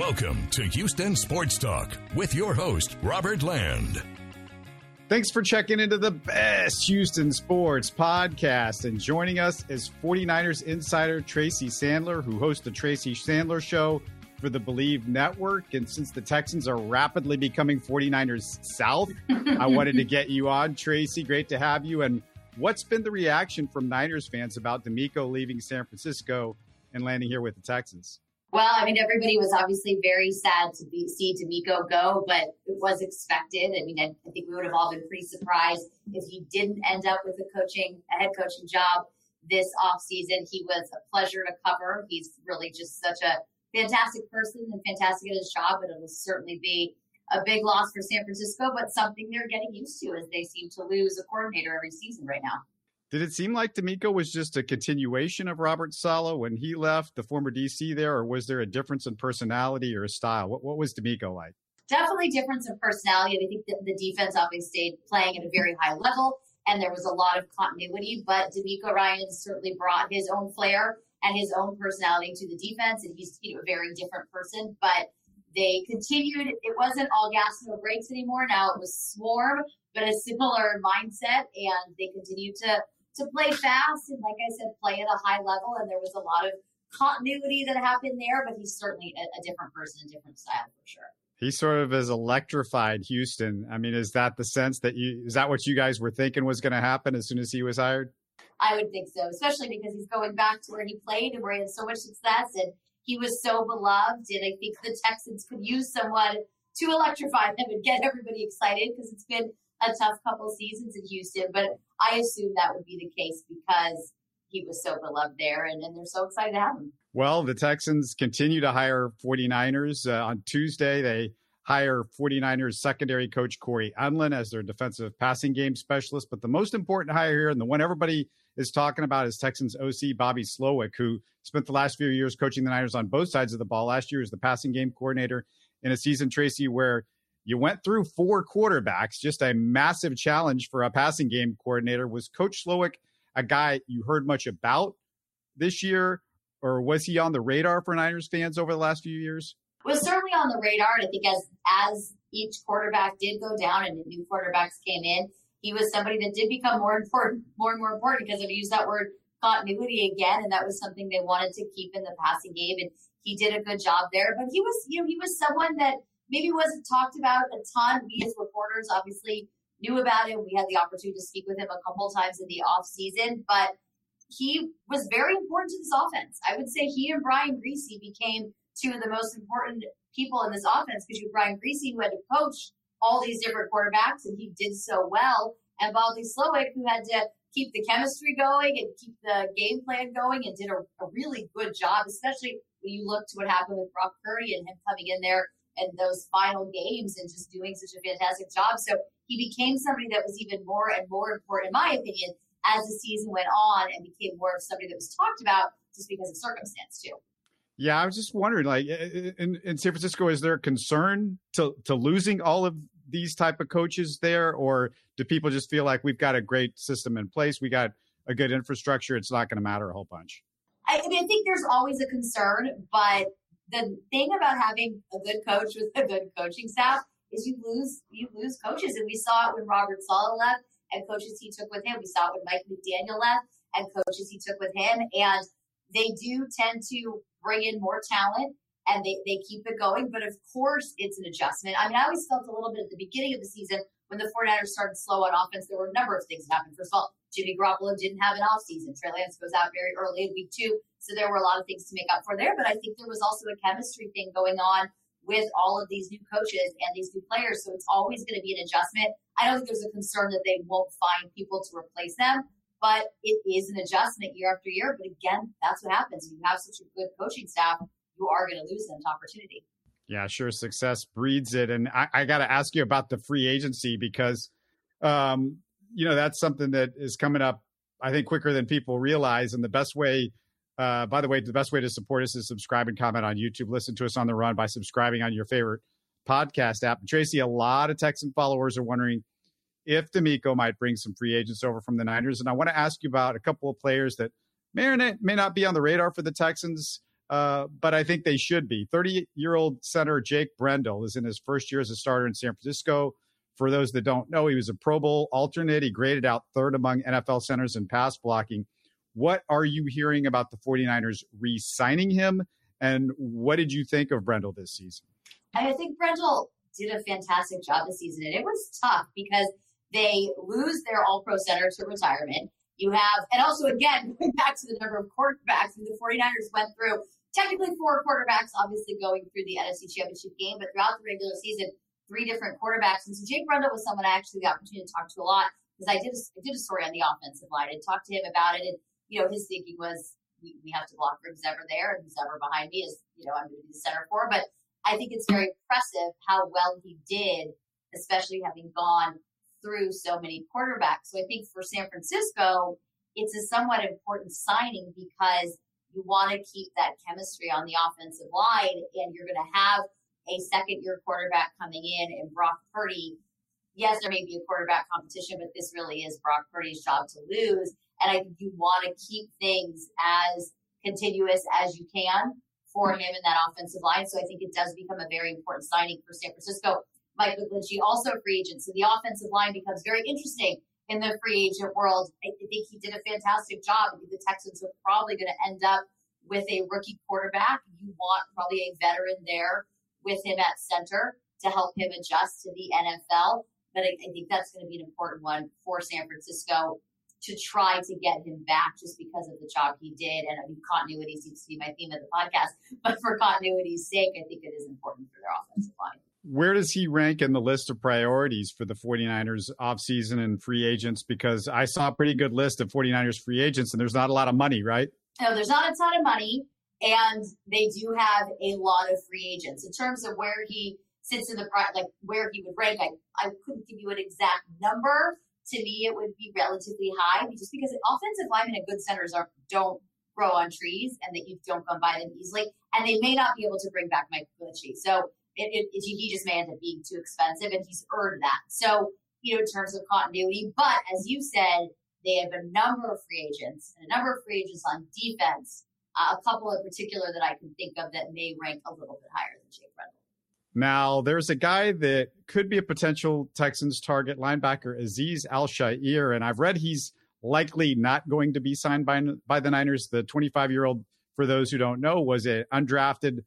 Welcome to Houston Sports Talk with your host, Robert Land. Thanks for checking into the best Houston sports podcast. And joining us is 49ers insider Tracy Sandler, who hosts the Tracy Sandler Show for the Believe Network. And since the Texans are rapidly becoming 49ers South, I wanted to get you on. Tracy, great to have you. And what's been the reaction from Niners fans about DeMeco leaving San Francisco and landing here with the Texans? Well, I mean, everybody was obviously very sad to be, see DeMeco go, but it was expected. I mean, I, I, think we would have all been pretty surprised if he didn't end up with a coaching, a head coaching job this offseason. He was a pleasure to cover. He's really just such a fantastic person and fantastic at his job, but it will certainly be a big loss for San Francisco, but something they're getting used to as they seem to lose a coordinator every season right now. Did it seem like DeMeco was just a continuation of Robert Saleh when he left, the former DC there, or was there a difference in personality or a style? What, what was DeMeco like? Definitely difference in personality. I think the defense obviously stayed playing at a very high level, and there was a lot of continuity. But DeMeco Ryan certainly brought his own flair and his own personality to the defense, and he's you know a very different person. But they continued. It wasn't all gas and no brakes anymore. Now it was swarm, but a similar mindset, and they continued to to play fast and, like I said, play at a high level. And there was a lot of continuity that happened there, but he's certainly a, a different person, a different style for sure. He sort of has electrified Houston. I mean, is that the sense that you, is that what you guys were thinking was going to happen as soon as he was hired? I would think so, especially because he's going back to where he played and where he had so much success and he was so beloved. And I think the Texans could use someone to electrify them and get everybody excited because it's been a tough couple seasons in Houston, but I assume that would be the case because he was so beloved there and, and they're so excited to have him. Well, the Texans continue to hire 49ers. Uh, on Tuesday, they hire 49ers secondary coach Corey Undlin as their defensive passing game specialist. But the most important hire here, and the one everybody is talking about, is Texans OC Bobby Slowik, who spent the last few years coaching the Niners on both sides of the ball. Last year as the passing game coordinator in a season, Tracy, where you went through four quarterbacks, just a massive challenge for a passing game coordinator. Was Coach Slowik a guy you heard much about this year, or was he on the radar for Niners fans over the last few years? Was certainly on the radar. I think as as each quarterback did go down and new quarterbacks came in, he was somebody that did become more important, more and more important because I've used that word continuity again, and that was something they wanted to keep in the passing game. And he did a good job there. But he was, you know, he was someone that maybe wasn't talked about a ton. We as reporters obviously knew about him. We had the opportunity to speak with him a couple times in the off season, but he was very important to this offense. I would say he and Brian Griese became two of the most important people in this offense because you Brian Griese who had to coach all these different quarterbacks and he did so well. And Bobby Slowik who had to keep the chemistry going and keep the game plan going and did a, a really good job, especially when you look to what happened with Brock Purdy and him coming in there and those final games and just doing such a fantastic job. So he became somebody that was even more and more important, in my opinion, as the season went on and became more of somebody that was talked about just because of circumstance too. Yeah, I was just wondering, like in, in San Francisco, is there a concern to to losing all of these type of coaches there, or do people just feel like we've got a great system in place, we got a good infrastructure, it's not going to matter a whole bunch? I, I mean, I think there's always a concern, but the thing about having a good coach with a good coaching staff is you lose you lose coaches, and we saw it when Robert Saleh left and coaches he took with him. We saw it when Mike McDaniel left and coaches he took with him, and they do tend to bring in more talent and they, they keep it going. But of course, it's an adjustment. I mean, I always felt a little bit at the beginning of the season when the 49ers started slow on offense, there were a number of things that happened. First of all, Jimmy Garoppolo didn't have an offseason. Trey Lance goes out very early in week two. So there were a lot of things to make up for there. But I think there was also a chemistry thing going on with all of these new coaches and these new players. So it's always going to be an adjustment. I don't think there's a concern that they won't find people to replace them, but it is an adjustment year after year. But again, that's what happens. You have such a good coaching staff, you are going to lose them to opportunity. Yeah, sure. Success breeds it. And I, I got to ask you about the free agency because, um, you know, that's something that is coming up, I think, quicker than people realize. And the best way, uh, by the way, the best way to support us is subscribe and comment on YouTube. Listen to us on the run by subscribing on your favorite podcast app. Tracy, a lot of Texan followers are wondering if DeMeco might bring some free agents over from the Niners. And I want to ask you about a couple of players that may or may not be on the radar for the Texans uh, but I think they should be. 30 year old center Jake Brendel is in his first year as a starter in San Francisco. For those that don't know, he was a Pro Bowl alternate. He graded out third among NFL centers in pass blocking. What are you hearing about the 49ers re signing him? And what did you think of Brendel this season? I think Brendel did a fantastic job this season. And it was tough because they lose their all pro center to retirement. You have, and also again, going back to the number of quarterbacks, the 49ers went through technically four quarterbacks, obviously going through the NFC Championship game, but throughout the regular season, three different quarterbacks. And so Jake Brendel was someone I actually got the opportunity to talk to a lot because I did a, I did a story on the offensive line and talked to him about it. And, you know, his thinking was we, we have to block who's ever there and who's ever behind me is, you know, I'm going to be the center for. But I think it's very impressive how well he did, especially having gone through so many quarterbacks. So I think for San Francisco, it's a somewhat important signing because you want to keep that chemistry on the offensive line, and you're going to have a second year quarterback coming in and Brock Purdy. Yes, there may be a quarterback competition, but this really is Brock Purdy's job to lose. And I think you want to keep things as continuous as you can for him in that offensive line. So I think it does become a very important signing for San Francisco. Mike McGlinchey, also free agent. So the offensive line becomes very interesting in the free agent world. I think he did a fantastic job. I think the Texans are probably going to end up with a rookie quarterback. You want probably a veteran there with him at center to help him adjust to the NFL. But I, I think that's going to be an important one for San Francisco to try to get him back just because of the job he did. And I mean, continuity seems to be my theme of the podcast. But for continuity's sake, I think it is important for their offensive line where does he rank in the list of priorities for the 49ers offseason and free agents? Because I saw a pretty good list of 49ers free agents, and there's not a lot of money, right? No, there's not a ton of money, and they do have a lot of free agents. In terms of where he sits in the like where he would rank, I, I couldn't give you an exact number. To me, it would be relatively high, just because offensive linemen and good centers are don't grow on trees, and that you don't come by them easily, and they may not be able to bring back Mike McGlinchey. So it, it, he just may end up being too expensive, and he's earned that. So, you know, in terms of continuity, but as you said, they have a number of free agents and a number of free agents on defense. Uh, a couple in particular that I can think of that may rank a little bit higher than Jake Brendel. Now, there's a guy that could be a potential Texans target linebacker, Aziz Al-Shaair, and I've read he's likely not going to be signed by by the Niners. The 25 year old, for those who don't know, was an undrafted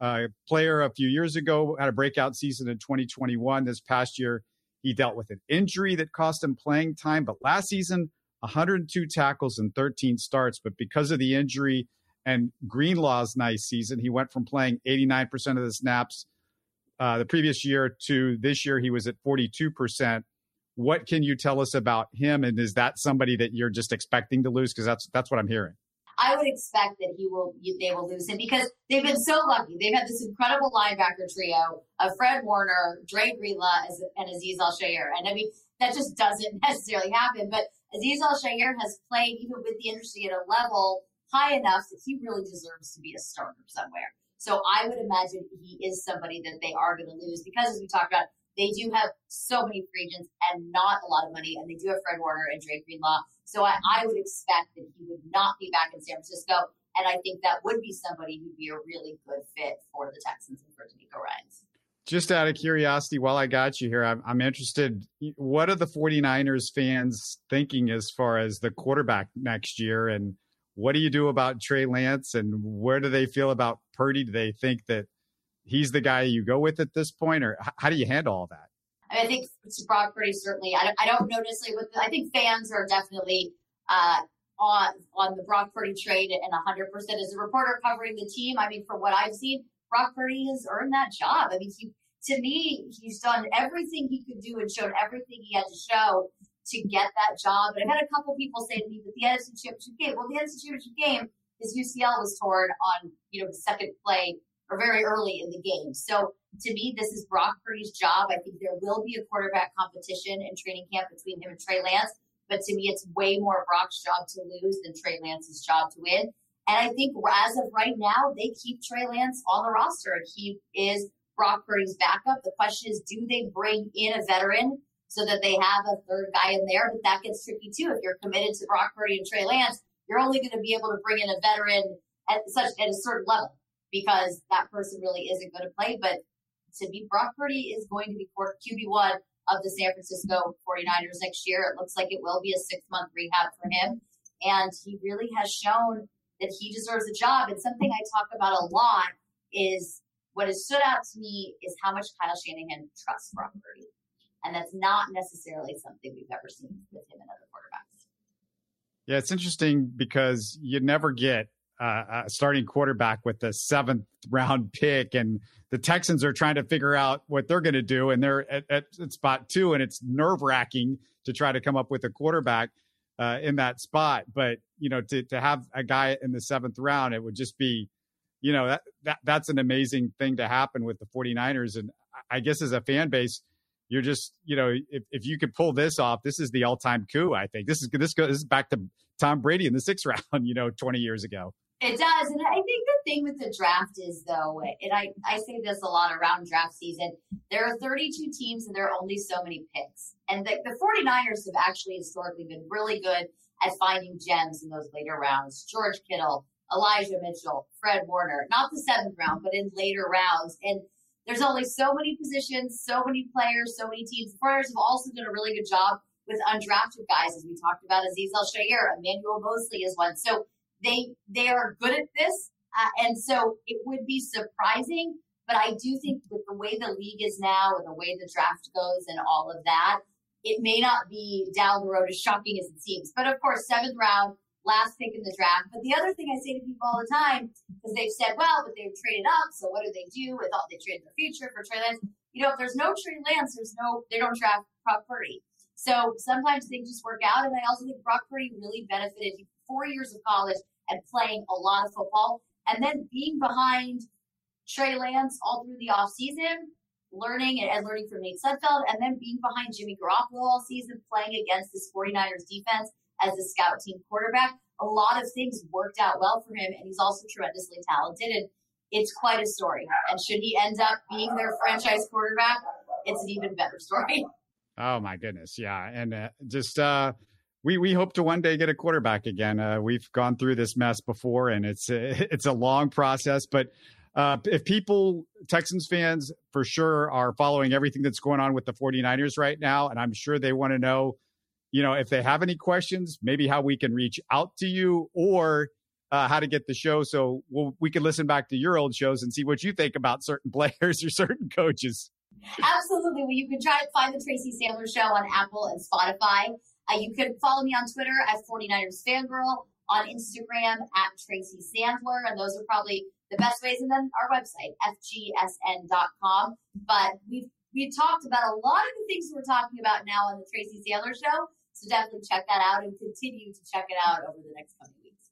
uh, player a few years ago, had a breakout season in 2021. This past year, he dealt with an injury that cost him playing time. But last season, 102 tackles and 13 starts. But because of the injury and Greenlaw's nice season, he went from playing 89% of the snaps uh, the previous year to this year, he was at 42%. What can you tell us about him? And is that somebody that you're just expecting to lose? Because that's that's what I'm hearing. I would expect that he will they will lose him because they've been so lucky. They've had this incredible linebacker trio of Fred Warner, Dre Greenlaw, and Aziz Al-Shaair. And I mean, that just doesn't necessarily happen. But Aziz Al-Shaair has played even with the industry at a level high enough that he really deserves to be a starter somewhere. So I would imagine he is somebody that they are going to lose because, as we talked about, they do have so many free agents and not a lot of money, and they do have Fred Warner and Dre Greenlaw. So I, I would expect that he would not be back in San Francisco, and I think that would be somebody who'd be a really good fit for the Texans and for DeMeco Ryans. Just out of curiosity, while I got you here, I'm, I'm interested. What are the 49ers fans thinking as far as the quarterback next year? And what do you do about Trey Lance? And where do they feel about Purdy? Do they think that he's the guy you go with at this point, or how do you handle all that? I, mean, I think Brock Purdy certainly. I don't, I don't what I think fans are definitely uh, on on the Brock Purdy trade and 100 percent as a reporter covering the team. I mean, from what I've seen, Brock Purdy has earned that job. I mean, he to me, he's done everything he could do and shown everything he had to show to get that job. But I've had a couple people say to me, "But the NFC Championship game, well, the NFC Championship game, is UCL was torn on you know the second play or very early in the game. So to me, this is Brock Purdy's job. I think there will be a quarterback competition in training camp between him and Trey Lance. But to me, it's way more Brock's job to lose than Trey Lance's job to win. And I think as of right now, they keep Trey Lance on the roster. He is Brock Purdy's backup. The question is, do they bring in a veteran so that they have a third guy in there? But that gets tricky too. If you're committed to Brock Purdy and Trey Lance, you're only going to be able to bring in a veteran at such at a certain level because that person really isn't going to play. But to be Brock Purdy is going to be QB one of the San Francisco 49ers next year. It looks like it will be a six month rehab for him. And he really has shown that he deserves a job. And something I talk about a lot is what has stood out to me is how much Kyle Shanahan trusts Brock Purdy. And that's not necessarily something we've ever seen with him and other quarterbacks. Yeah, it's interesting because you never get uh, a starting quarterback with the seventh round pick, and the Texans are trying to figure out what they're going to do, and they're at, at, spot two, and it's nerve wracking to try to come up with a quarterback uh, in that spot. But you know, to to have a guy in the seventh round, it would just be, you know, that, that that's an amazing thing to happen with the 49ers, and I guess as a fan base. You're just, you know, if, if you could pull this off, this is the all-time coup. I think this is this goes this is back to Tom Brady in the sixth round, you know, 20 years ago. It does. And I think the thing with the draft is, though, and I, I say this a lot around draft season, there are 32 teams and there are only so many picks. And the, the 49ers have actually historically been really good at finding gems in those later rounds. George Kittle, Elijah Mitchell, Fred Warner, not the seventh round, but in later rounds. And there's only so many positions, so many players, so many teams. The 49ers have also done a really good job with undrafted guys, as we talked about, Aziz Al-Shaair, Emmanuel Moseley is one. So they they are good at this, uh, and so it would be surprising. But I do think with the way the league is now and the way the draft goes and all of that, it may not be down the road as shocking as it seems. But of course, seventh round, last pick in the draft. But the other thing I say to people all the time, because they've said, well, but they've traded up, so what do they do with all they trade their future for Trey Lance? You know, if there's no Trey Lance, there's no they don't draft Brock Purdy. So sometimes things just work out. And I also think Brock Purdy really benefited four years of college and playing a lot of football. And then being behind Trey Lance all through the offseason, learning and learning from Nate Sudfeld, and then being behind Jimmy Garoppolo all season, playing against this 49ers defense as a scout team quarterback. A lot of things worked out well for him, and he's also tremendously talented. And it's quite a story. And should he end up being their franchise quarterback, it's an even better story. Oh my goodness, yeah, and uh, just uh, we we hope to one day get a quarterback again. Uh, we've gone through this mess before, and it's a, it's a long process. But uh, if people, Texans fans, for sure are following everything that's going on with the 49ers right now, and I'm sure they want to know, you know, if they have any questions, maybe how we can reach out to you or uh, how to get the show so we'll, we can listen back to your old shows and see what you think about certain players or certain coaches. Absolutely. Well, you can try to find the Tracy Sandler Show on Apple and Spotify. Uh, you can follow me on Twitter at 49ers Fangirl, on Instagram at Tracy Sandler, and those are probably the best ways. And then our website, fgsn.com. But we've we've talked about a lot of the things we're talking about now on the Tracy Sandler Show. So definitely check that out and continue to check it out over the next coming weeks.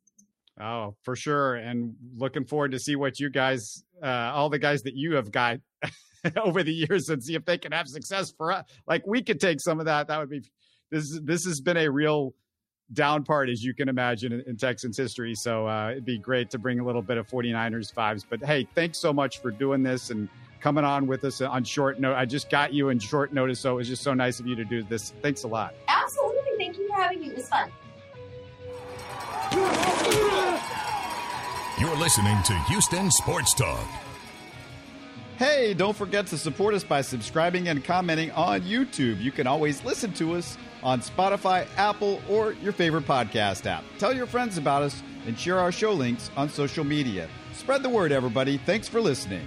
Oh, for sure. And looking forward to see what you guys, uh, all the guys that you have got over the years and see if they can have success for us. Like we could take some of that. That would be this. This has been a real down part, as you can imagine, in, in Texans history. So uh, it'd be great to bring a little bit of 49ers vibes. But hey, thanks so much for doing this and coming on with us on short note. I just got you in short notice, so it was just so nice of you to do this. Thanks a lot. Absolutely. Thank you for having me. It was fun. You're listening to Houston Sports Talk. Hey, don't forget to support us by subscribing and commenting on YouTube. You can always listen to us on Spotify, Apple, or your favorite podcast app. Tell your friends about us and share our show links on social media. Spread the word, everybody. Thanks for listening.